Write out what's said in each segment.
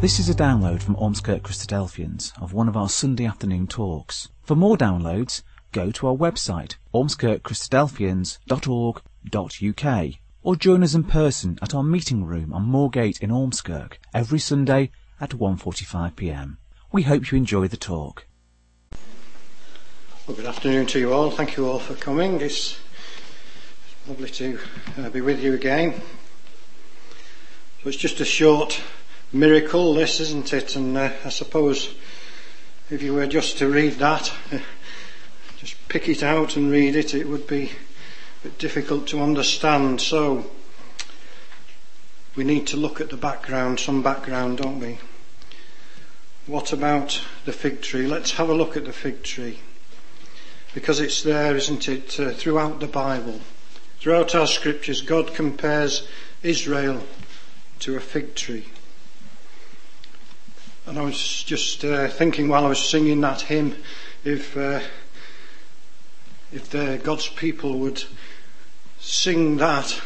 This is a download from Ormskirk Christadelphians of one of our Sunday afternoon talks. For more downloads, go to our website ormskirkchristadelphians.org.uk or join us in person at our meeting room on Moorgate in Ormskirk every Sunday at 1.45pm. We hope you enjoy the talk. Well, good afternoon to you all. Thank you all for coming. It's lovely to uh, be with you again. So it's just a short miracle, this, isn't it? And uh, I suppose if you were just to read that, just pick it out and read it, it would be a bit difficult to understand. So we need to look at the background, some background, don't we? What about the fig tree? Let's have a look at the fig tree. Because it's there, isn't it, uh, throughout the Bible. Throughout our scriptures, God compares Israel to a fig tree. And I was just uh, thinking while I was singing that hymn, if uh, if the, God's people would sing that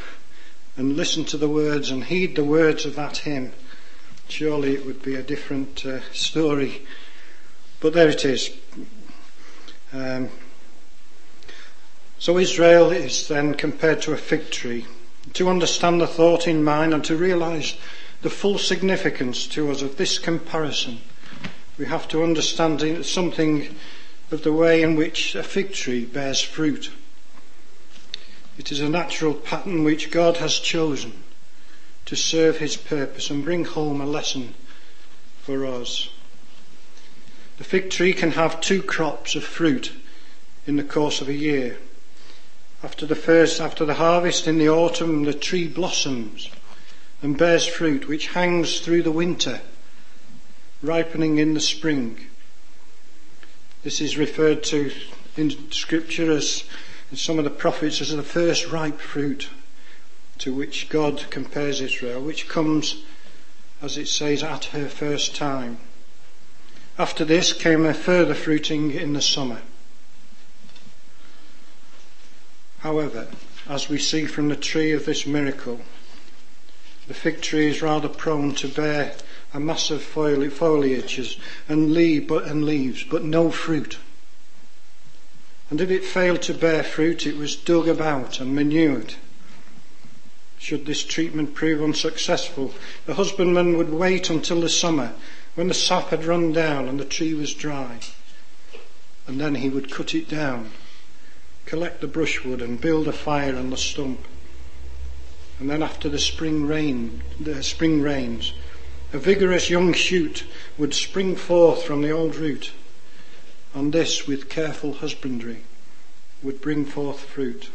and listen to the words and heed the words of that hymn, surely it would be a different uh, story. But there it is. Um, so Israel is then compared to a fig tree. To understand the thought in mind and to realize the full significance to us of this comparison, we have to understand something of the way in which a fig tree bears fruit. It is a natural pattern which God has chosen to serve his purpose and bring home a lesson for us. The fig tree can have two crops of fruit in the course of a year. After the first, after the harvest in the autumn, the tree blossoms and bears fruit which hangs through the winter, ripening in the spring. This is referred to in scripture as in some of the prophets as the first ripe fruit to which God compares Israel, which comes, as it says, at her first time. After this came a further fruiting in the summer. However, as we see from the tree of this miracle, the fig tree is rather prone to bear a mass of foliages and, and leaves, but no fruit. And if it failed to bear fruit, it was dug about and manured. Should this treatment prove unsuccessful, the husbandman would wait until the summer when the sap had run down and the tree was dry. And then he would cut it down, collect the brushwood and build a fire on the stump. And then after the spring rain, the spring rains, a vigorous young shoot would spring forth from the old root, and this, with careful husbandry, would bring forth fruit.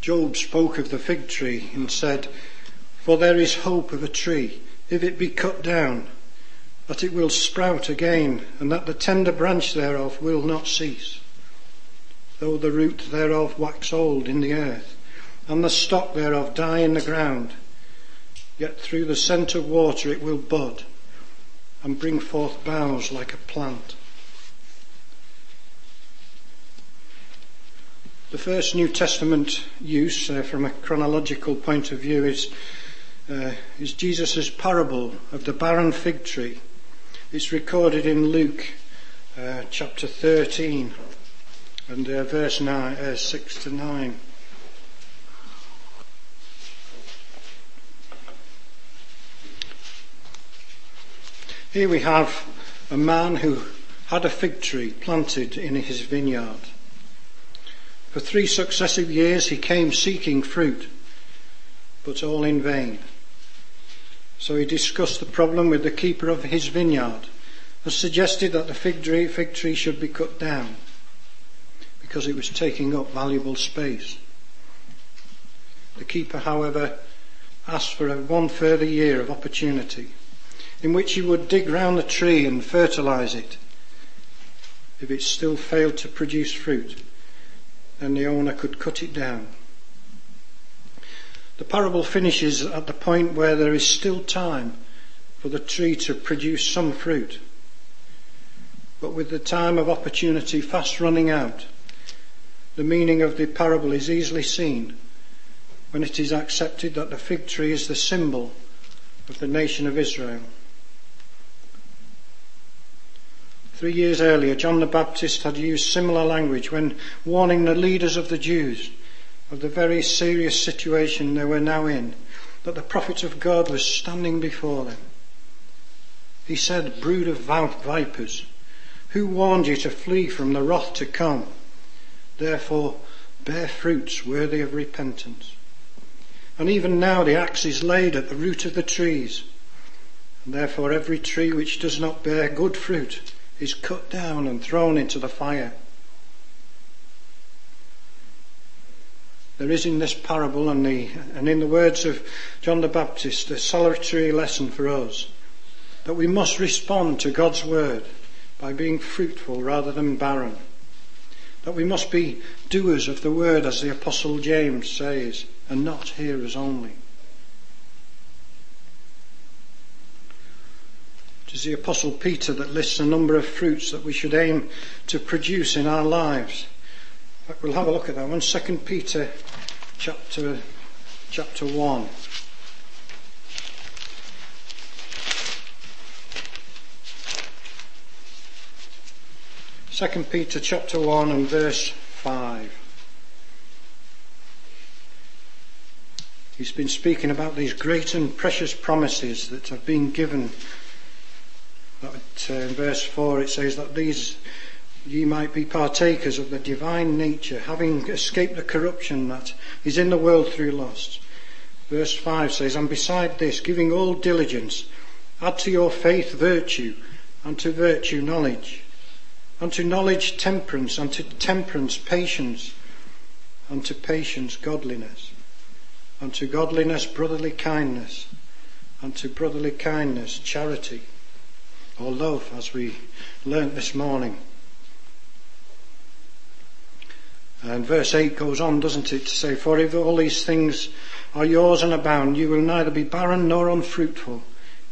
Job spoke of the fig tree and said, For there is hope of a tree, if it be cut down, that it will sprout again, and that the tender branch thereof will not cease though the root thereof wax old in the earth, and the stock thereof die in the ground. Yet through the scent of water it will bud, and bring forth boughs like a plant. The first New Testament use, uh, from a chronological point of view, is, uh, is Jesus' parable of the barren fig tree. It's recorded in Luke uh, chapter 13 and uh, verse nine, uh, 6 to 9. Here we have a man who had a fig tree planted in his vineyard. For three successive years he came seeking fruit, but all in vain. So he discussed the problem with the keeper of his vineyard and suggested that the fig tree, fig tree should be cut down because it was taking up valuable space. The keeper, however, asked for one further year of opportunity in which he would dig round the tree and fertilise it. If it still failed to produce fruit, then the owner could cut it down. The parable finishes at the point where there is still time for the tree to produce some fruit. But with the time of opportunity fast running out, the meaning of the parable is easily seen when it is accepted that the fig tree is the symbol of the nation of Israel. Three years earlier, John the Baptist had used similar language when warning the leaders of the Jews of the very serious situation they were now in, that the prophet of God was standing before them. He said, Brood of vipers, who warned you to flee from the wrath to come? Therefore, bear fruits worthy of repentance. And even now the axe is laid at the root of the trees. And therefore every tree which does not bear good fruit is cut down and thrown into the fire. There is in this parable and, the, and in the words of John the Baptist a solitary lesson for us that we must respond to God's word by being fruitful rather than barren that we must be doers of the word, as the Apostle James says, and not hearers only. It is the Apostle Peter that lists a number of fruits that we should aim to produce in our lives. We'll have a look at that one. Second Peter chapter chapter one. 2 Peter chapter 1 and verse 5. He's been speaking about these great and precious promises that have been given. Uh, in verse 4 it says that these ye might be partakers of the divine nature, having escaped the corruption that is in the world through lust. Verse 5 says, And beside this, giving all diligence, add to your faith virtue, and to virtue knowledge and to knowledge temperance, unto temperance patience, unto patience godliness, unto godliness brotherly kindness, unto brotherly kindness charity or love, as we learnt this morning. And verse 8 goes on, doesn't it, to say, For if all these things are yours and abound, you will neither be barren nor unfruitful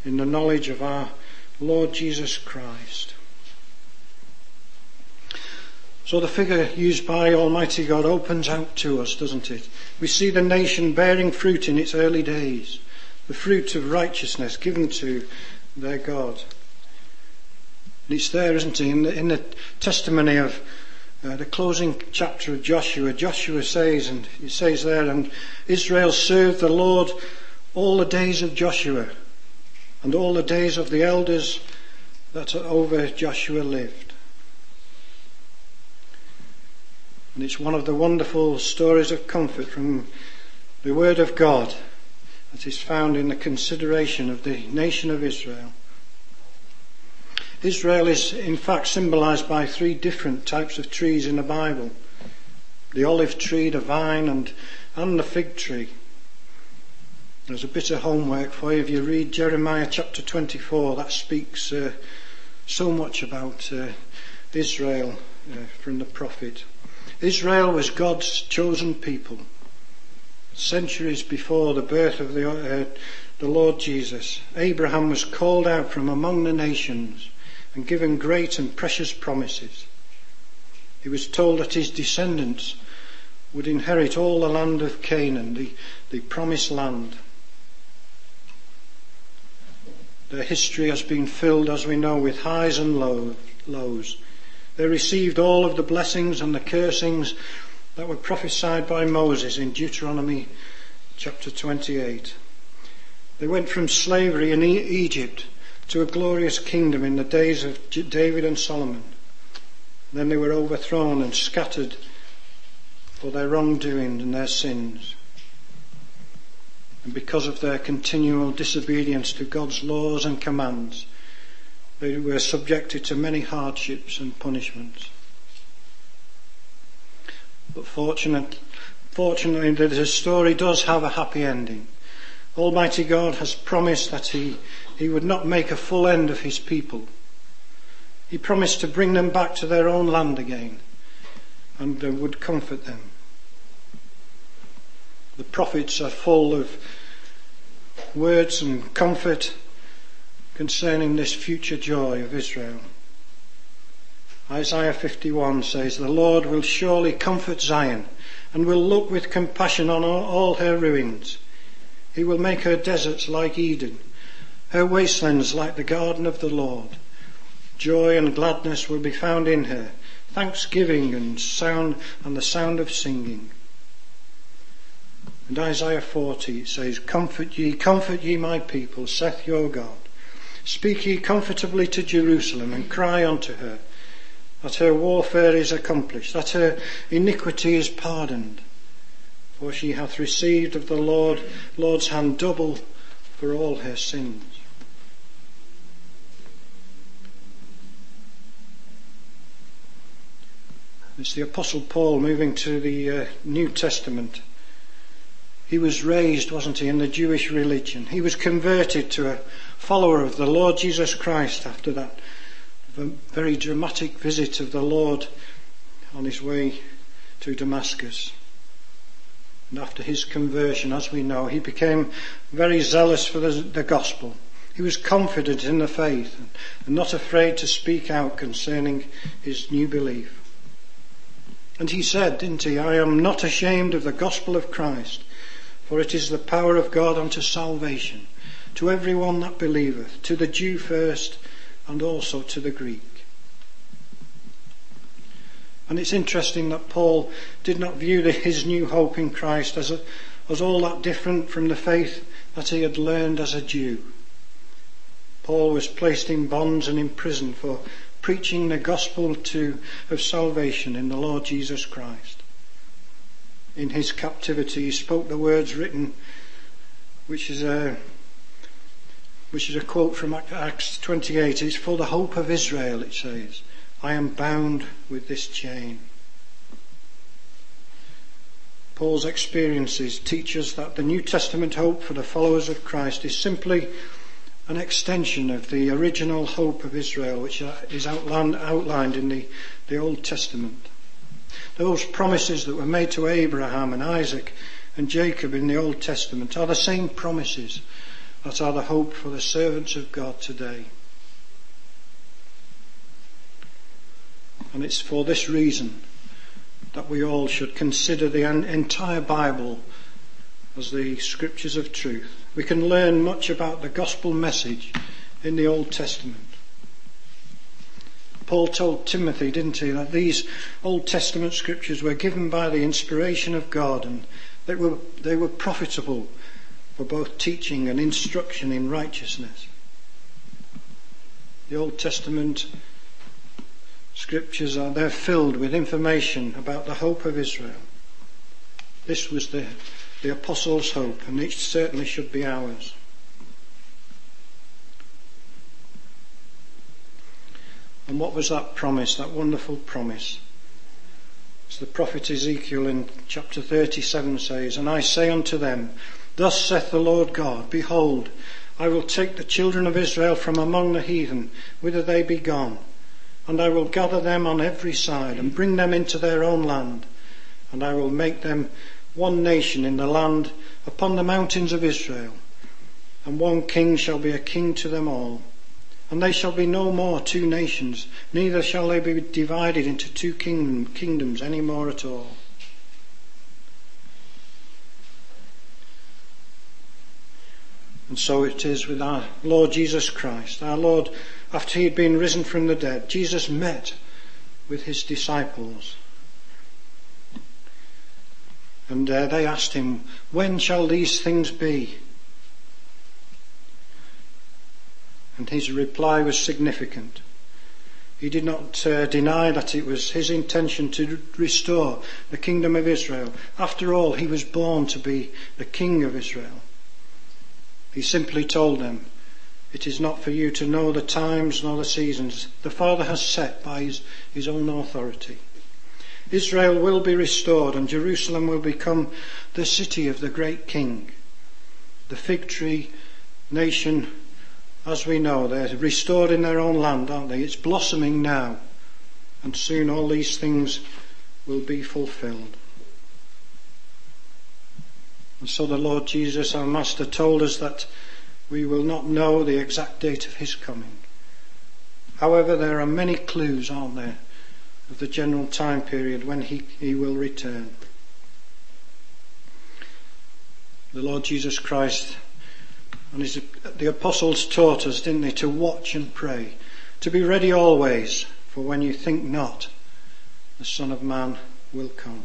in the knowledge of our Lord Jesus Christ. So the figure used by Almighty God opens out to us, doesn't it? We see the nation bearing fruit in its early days, the fruit of righteousness given to their God. And it's there, isn't it? In the, in the testimony of uh, the closing chapter of Joshua, Joshua says, and he says there, and Israel served the Lord all the days of Joshua and all the days of the elders that over Joshua lived. And it's one of the wonderful stories of comfort from the Word of God that is found in the consideration of the nation of Israel. Israel is in fact symbolized by three different types of trees in the Bible the olive tree, the vine, and, and the fig tree. There's a bit of homework for you if you read Jeremiah chapter 24. That speaks uh, so much about uh, Israel uh, from the prophet. Israel was God's chosen people. Centuries before the birth of the, uh, the Lord Jesus, Abraham was called out from among the nations and given great and precious promises. He was told that his descendants would inherit all the land of Canaan, the, the promised land. Their history has been filled, as we know, with highs and lows. They received all of the blessings and the cursings that were prophesied by Moses in Deuteronomy chapter 28. They went from slavery in Egypt to a glorious kingdom in the days of David and Solomon. Then they were overthrown and scattered for their wrongdoing and their sins. And because of their continual disobedience to God's laws and commands, they were subjected to many hardships and punishments. But fortunate, fortunately, the story does have a happy ending. Almighty God has promised that He he would not make a full end of his people. He promised to bring them back to their own land again and uh, would comfort them. The prophets are full of words and comfort concerning this future joy of Israel. Isaiah 51 says, The Lord will surely comfort Zion and will look with compassion on all her ruins. He will make her deserts like Eden Her wastelands like the garden of the Lord. Joy and gladness will be found in her, thanksgiving and sound and the sound of singing. And Isaiah 40 says, Comfort ye, comfort ye my people, saith your God. Speak ye comfortably to Jerusalem and cry unto her that her warfare is accomplished, that her iniquity is pardoned. For she hath received of the Lord, Lord's hand double for all her sins. It's the Apostle Paul moving to the uh, New Testament he was raised, wasn't he, in the Jewish religion. He was converted to a follower of the Lord Jesus Christ after that very dramatic visit of the Lord on his way to Damascus. And after his conversion, as we know, he became very zealous for the, the gospel. He was confident in the faith and not afraid to speak out concerning his new belief. And he said, didn't he, I am not ashamed of the gospel of Christ, for it is the power of God unto salvation to every one that believeth, to the Jew first, and also to the Greek. And it's interesting that Paul did not view the, his new hope in Christ as, a, as all that different from the faith that he had learned as a Jew. Paul was placed in bonds and in prison for preaching the gospel to, of salvation in the Lord Jesus Christ in his captivity, he spoke the words written, which is a which is a quote from Acts 28. It's for the hope of Israel, it says. I am bound with this chain. Paul's experiences teach us that the New Testament hope for the followers of Christ is simply an extension of the original hope of Israel, which uh, is outlined, outlined in the, the Old Testament. Those promises that were made to Abraham and Isaac and Jacob in the Old Testament are the same promises that are the hope for the servants of God today. And it's for this reason that we all should consider the entire Bible as the scriptures of truth. We can learn much about the gospel message in the Old Testament. Paul told Timothy, didn't he, that these Old Testament scriptures were given by the inspiration of God and they were, they were profitable for both teaching and instruction in righteousness. The Old Testament scriptures are they're filled with information about the hope of Israel. This was the, the apostles' hope, and it certainly should be ours. And what was that promise, that wonderful promise? As the prophet Ezekiel in chapter 37 says, And I say unto them, Thus saith the Lord God, Behold, I will take the children of Israel from among the heathen, whither they be gone, and I will gather them on every side, and bring them into their own land, and I will make them one nation in the land upon the mountains of Israel, and one king shall be a king to them all. And they shall be no more two nations, neither shall they be divided into two kingdom, kingdoms any more at all. And so it is with our Lord Jesus Christ. Our Lord, after he had been risen from the dead, Jesus met with his disciples. And uh, they asked him, When shall these things be? And his reply was significant. He did not uh, deny that it was his intention to restore the kingdom of Israel. After all, he was born to be the king of Israel. He simply told them, It is not for you to know the times nor the seasons the Father has set by his, his own authority. Israel will be restored and Jerusalem will become the city of the great king. The fig tree nation as we know, they're restored in their own land, aren't they? It's blossoming now. And soon all these things will be fulfilled. And so the Lord Jesus, our Master, told us that we will not know the exact date of his coming. However, there are many clues, aren't there, of the general time period when he, he will return. The Lord Jesus Christ And his, the apostles taught us, didn't they, to watch and pray, to be ready always, for when you think not, the Son of Man will come.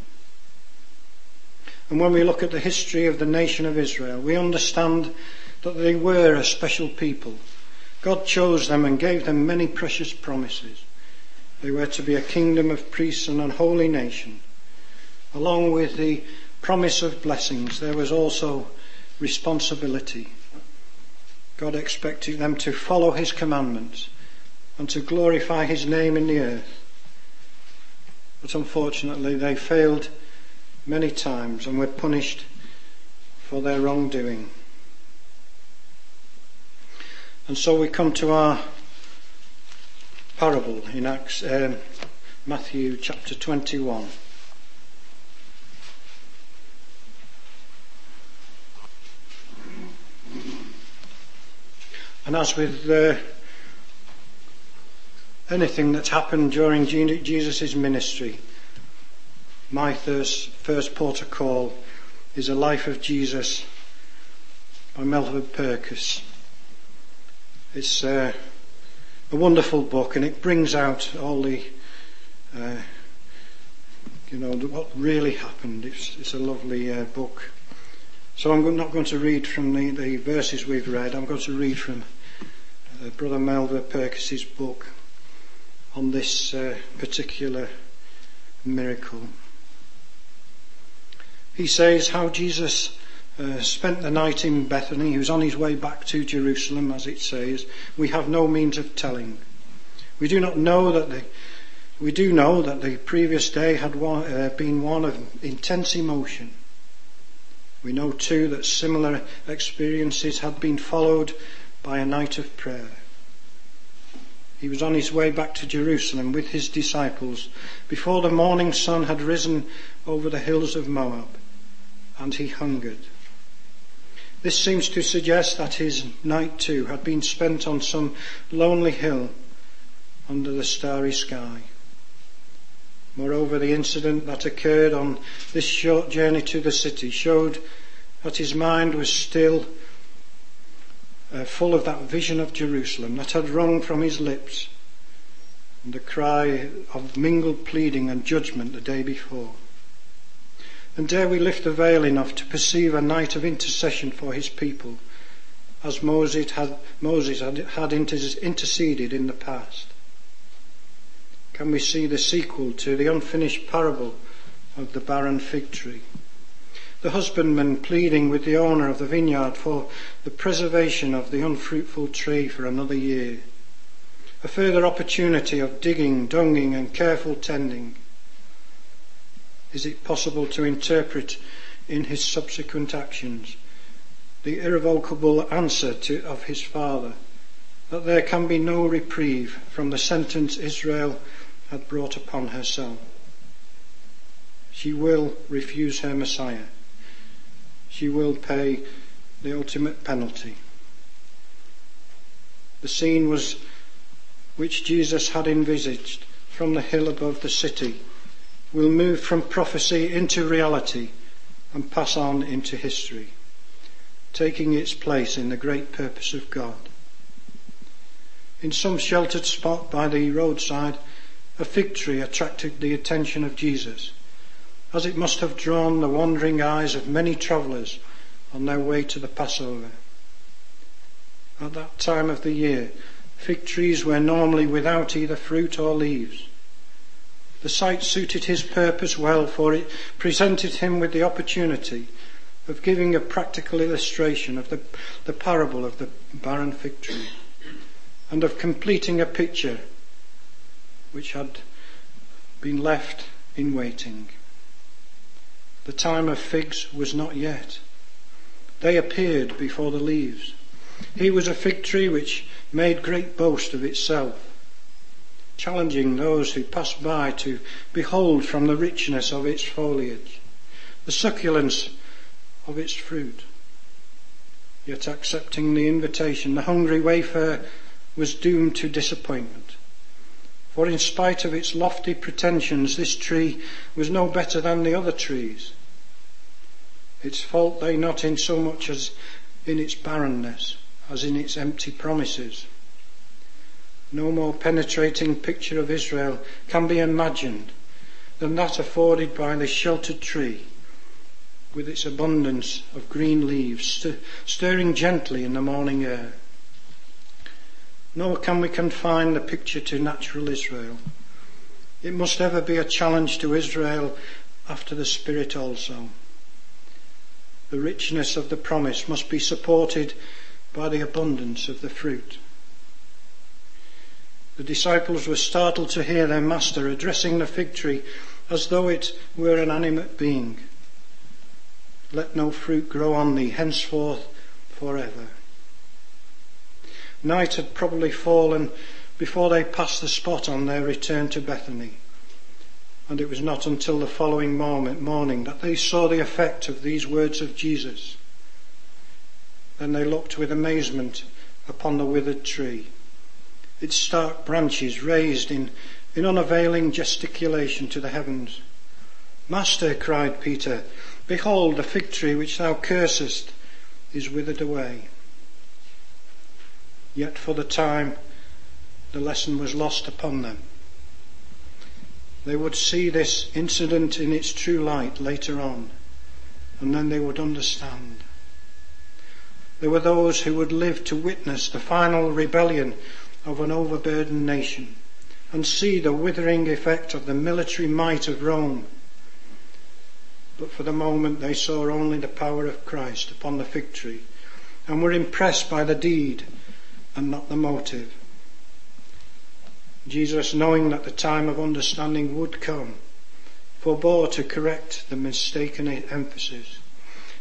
And when we look at the history of the nation of Israel, we understand that they were a special people. God chose them and gave them many precious promises. They were to be a kingdom of priests and an holy nation. Along with the promise of blessings, there was also responsibility. God expected them to follow his commandments and to glorify his name in the earth. But unfortunately, they failed many times and were punished for their wrongdoing. And so we come to our parable in Acts, um, Matthew chapter 21. And as with uh, anything that's happened during Jesus' ministry, my first, first port of call is A Life of Jesus by Melva Purkis. It's uh, a wonderful book and it brings out all the, uh, you know, what really happened. It's, it's a lovely uh, book. So I'm not going to read from the, the verses we've read. I'm going to read from uh, Brother Melva Purkis's book on this uh, particular miracle. He says how Jesus uh, spent the night in Bethany. He was on his way back to Jerusalem, as it says. We have no means of telling. We do not know that the we do know that the previous day had one, uh, been one of intense emotion. We know too that similar experiences had been followed by a night of prayer. He was on his way back to Jerusalem with his disciples before the morning sun had risen over the hills of Moab and he hungered. This seems to suggest that his night too had been spent on some lonely hill under the starry sky. Moreover, the incident that occurred on this short journey to the city showed that his mind was still uh, full of that vision of Jerusalem that had rung from his lips and the cry of mingled pleading and judgment the day before. And dare we lift the veil enough to perceive a night of intercession for his people, as Moses had, Moses had, had interceded in the past? Can we see the sequel to the unfinished parable of the barren fig tree? The husbandman pleading with the owner of the vineyard for the preservation of the unfruitful tree for another year. A further opportunity of digging, dunging, and careful tending is it possible to interpret in his subsequent actions the irrevocable answer to, of his father that there can be no reprieve from the sentence Israel had brought upon herself. She will refuse her Messiah. She will pay the ultimate penalty. The scene was which Jesus had envisaged from the hill above the city will move from prophecy into reality and pass on into history, taking its place in the great purpose of God. In some sheltered spot by the roadside, a fig tree attracted the attention of Jesus, as it must have drawn the wandering eyes of many travellers on their way to the Passover. At that time of the year, fig trees were normally without either fruit or leaves. The site suited his purpose well, for it presented him with the opportunity of giving a practical illustration of the, the parable of the barren fig tree and of completing a picture which had been left in waiting. The time of figs was not yet. They appeared before the leaves. He was a fig tree which made great boast of itself challenging those who passed by to behold from the richness of its foliage, the succulence of its fruit. Yet accepting the invitation, the hungry wayfarer was doomed to disappointment. For in spite of its lofty pretensions, this tree was no better than the other trees. Its fault lay not in so much as in its barrenness as in its empty promises. No more penetrating picture of Israel can be imagined than that afforded by the sheltered tree with its abundance of green leaves st- stirring gently in the morning air. Nor can we confine the picture to natural Israel. It must ever be a challenge to Israel after the Spirit also. The richness of the promise must be supported by the abundance of the fruit. The disciples were startled to hear their master addressing the fig tree as though it were an animate being. Let no fruit grow on thee henceforth forever. Night had probably fallen before they passed the spot on their return to Bethany. And it was not until the following morning that they saw the effect of these words of Jesus. Then they looked with amazement upon the withered tree, its stark branches raised in, in unavailing gesticulation to the heavens. Master, cried Peter, behold, the fig tree which thou cursest is withered away. Yet for the time the lesson was lost upon them. They would see this incident in its true light later on, and then they would understand. There were those who would live to witness the final rebellion of an overburdened nation and see the withering effect of the military might of Rome. But for the moment they saw only the power of Christ upon the fig tree and were impressed by the deed and not the motive. Jesus, knowing that the time of understanding would come, forbore to correct the mistaken emphasis.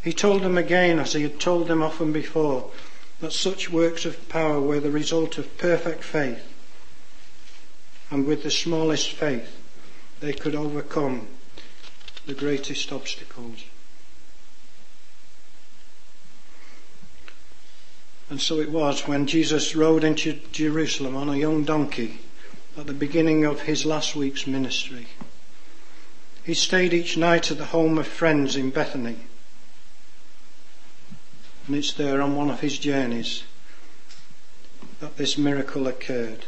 He told them again, as he had told them often before, that such works of power were the result of perfect faith, and with the smallest faith they could overcome the greatest obstacles. And so it was when Jesus rode into Jerusalem on a young donkey at the beginning of his last week's ministry. He stayed each night at the home of friends in Bethany. And it's there on one of his journeys that this miracle occurred.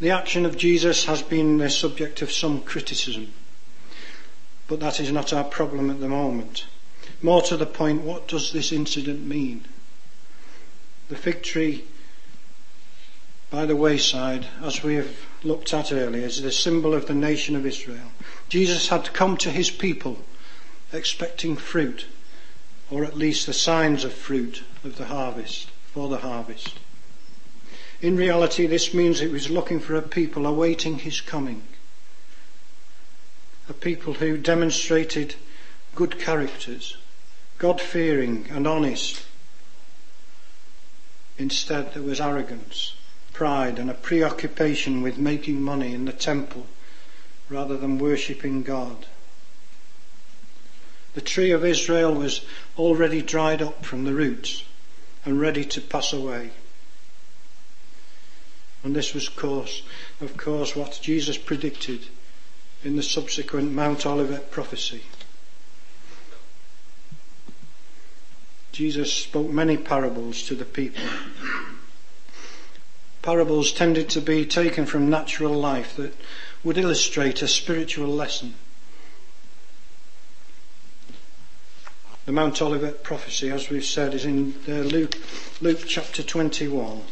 The action of Jesus has been the subject of some criticism, but that is not our problem at the moment. More to the point, what does this incident mean? The fig tree by the wayside, as we have looked at earlier, is the symbol of the nation of Israel. Jesus had come to his people expecting fruit, or at least the signs of fruit of the harvest, for the harvest. In reality, this means he was looking for a people awaiting his coming. A people who demonstrated good characters, God fearing and honest. Instead, there was arrogance pride and a preoccupation with making money in the temple rather than worshipping God. The tree of Israel was already dried up from the roots and ready to pass away. And this was course, of course, what Jesus predicted in the subsequent Mount Olivet prophecy. Jesus spoke many parables to the people parables tended to be taken from natural life that would illustrate a spiritual lesson. The Mount Olivet prophecy, as we've said, is in Luke, Luke chapter 21.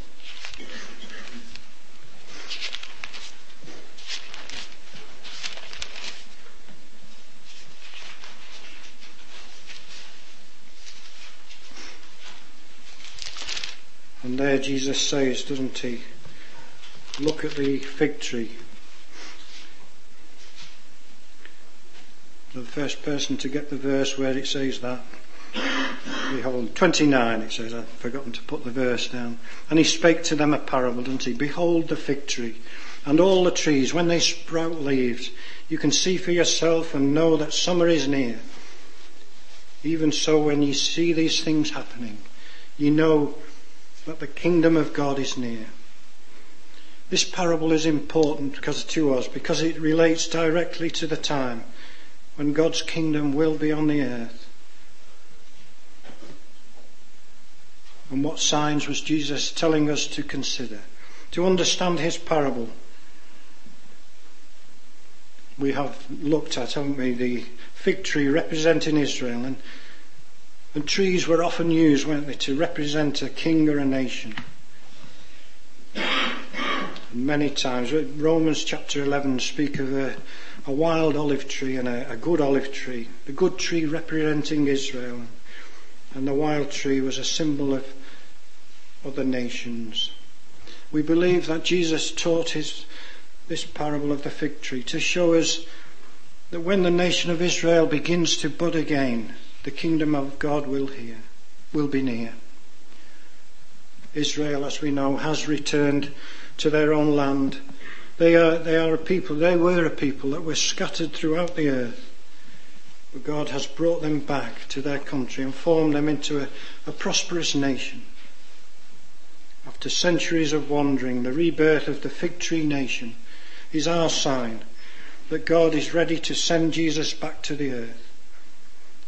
And there Jesus says, doesn't he? Look at the fig tree. The first person to get the verse where it says that. Behold, 29 it says, I've forgotten to put the verse down. And he spake to them a parable, didn't he? Behold the fig tree and all the trees, when they sprout leaves, you can see for yourself and know that summer is near. Even so, when you see these things happening, you know that the kingdom of God is near. This parable is important because to us because it relates directly to the time when God's kingdom will be on the earth. And what signs was Jesus telling us to consider? To understand his parable, we have looked at, haven't we, the fig tree representing Israel. And, and trees were often used, weren't they, to represent a king or a nation. Many times, Romans chapter 11 speak of a, a wild olive tree and a, a good olive tree. The good tree representing Israel, and the wild tree was a symbol of other nations. We believe that Jesus taught his, this parable of the fig tree to show us that when the nation of Israel begins to bud again, the kingdom of God will hear, will be near. Israel, as we know, has returned to their own land. They are, they are a people, they were a people that were scattered throughout the earth. But God has brought them back to their country and formed them into a, a prosperous nation. After centuries of wandering, the rebirth of the fig tree nation is our sign that God is ready to send Jesus back to the earth.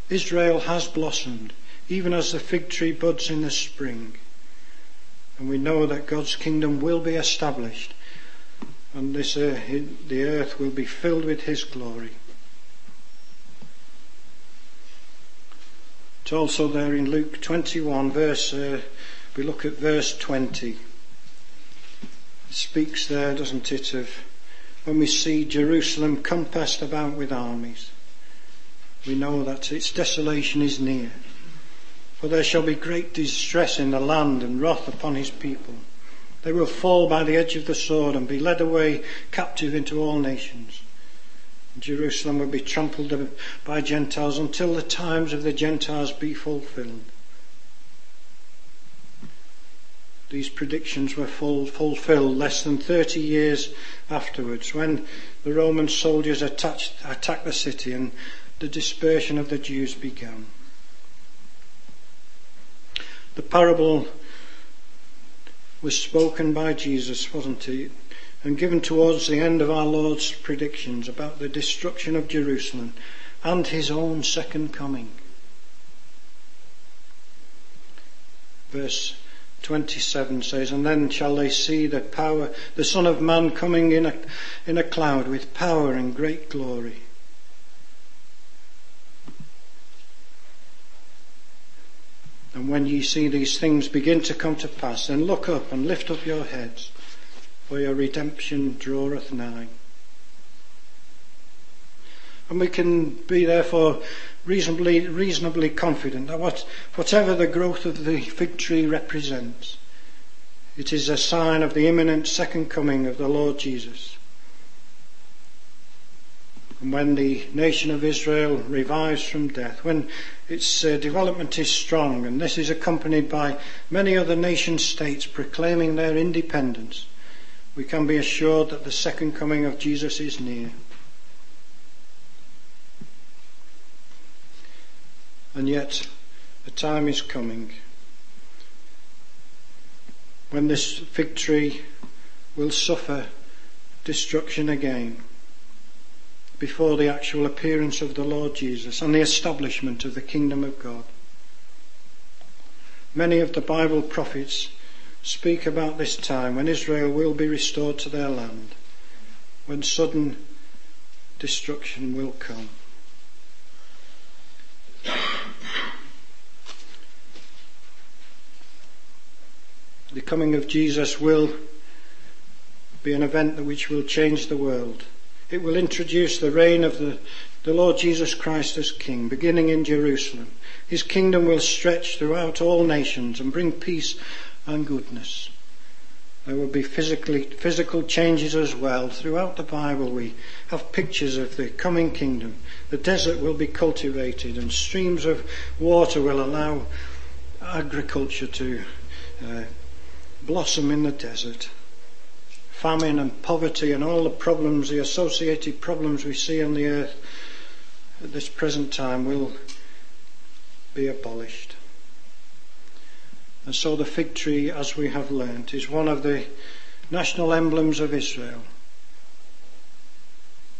Israel has blossomed, even as the fig tree buds in the spring. And we know that God's kingdom will be established and this uh, the earth will be filled with his glory. It's also there in Luke 21 verse, uh, we look at verse 20. It speaks there, doesn't it, of when we see Jerusalem compassed about with armies. We know that its desolation is near. For there shall be great distress in the land and wrath upon his people. They will fall by the edge of the sword and be led away captive into all nations. Jerusalem will be trampled by Gentiles until the times of the Gentiles be fulfilled. These predictions were full, fulfilled less than 30 years afterwards when the Roman soldiers attacked the city and the dispersion of the Jews began. The parable was spoken by Jesus, wasn't it? And given towards the end of our Lord's predictions about the destruction of Jerusalem and his own second coming. Verse 27 says, And then shall they see the power, the Son of Man coming in a, in a cloud with power and great glory. And when ye see these things begin to come to pass, then look up and lift up your heads, for your redemption draweth nigh. And we can be therefore reasonably, reasonably confident that what, whatever the growth of the fig tree represents, it is a sign of the imminent second coming of the Lord Jesus. And when the nation of Israel revives from death, when its uh, development is strong, and this is accompanied by many other nation states proclaiming their independence, we can be assured that the second coming of Jesus is near. And yet, a time is coming when this fig tree will suffer destruction again before the actual appearance of the Lord Jesus and the establishment of the kingdom of God. Many of the Bible prophets speak about this time when Israel will be restored to their land, when sudden destruction will come. The coming of Jesus will be an event which will change the world. It will introduce the reign of the, the Lord Jesus Christ as King, beginning in Jerusalem. His kingdom will stretch throughout all nations and bring peace and goodness. There will be physically, physical changes as well. Throughout the Bible, we have pictures of the coming kingdom. The desert will be cultivated, and streams of water will allow agriculture to uh, blossom in the desert famine and poverty and all the problems, the associated problems we see on the earth at this present time will be abolished. And so the fig tree, as we have learnt, is one of the national emblems of Israel.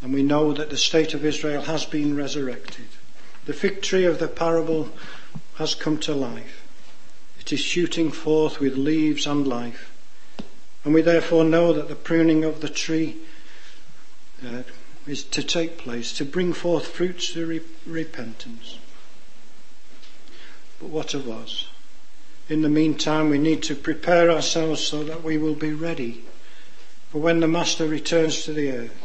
And we know that the state of Israel has been resurrected. The fig tree of the parable has come to life. It is shooting forth with leaves and life. And we therefore know that the pruning of the tree uh, is to take place, to bring forth fruits of re- repentance. But what of us? In the meantime, we need to prepare ourselves so that we will be ready for when the Master returns to the earth.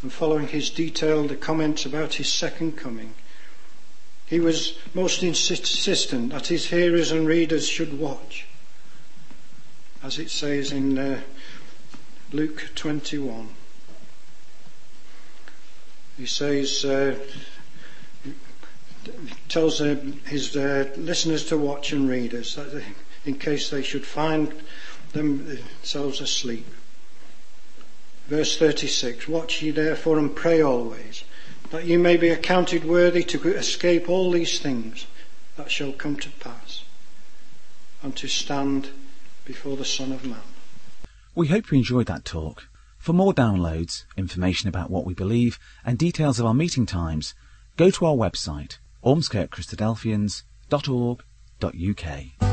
And following his detailed comments about his second coming, he was most insistent that his hearers and readers should watch, as it says in uh, Luke 21. He says, uh, tells uh, his uh, listeners to watch and readers that in case they should find themselves asleep. Verse 36 Watch ye therefore and pray always, that ye may be accounted worthy to escape all these things that shall come to pass, and to stand before the Son of Man. We hope you enjoyed that talk. For more downloads, information about what we believe, and details of our meeting times, go to our website, ormskirkchristadelphians.org.uk.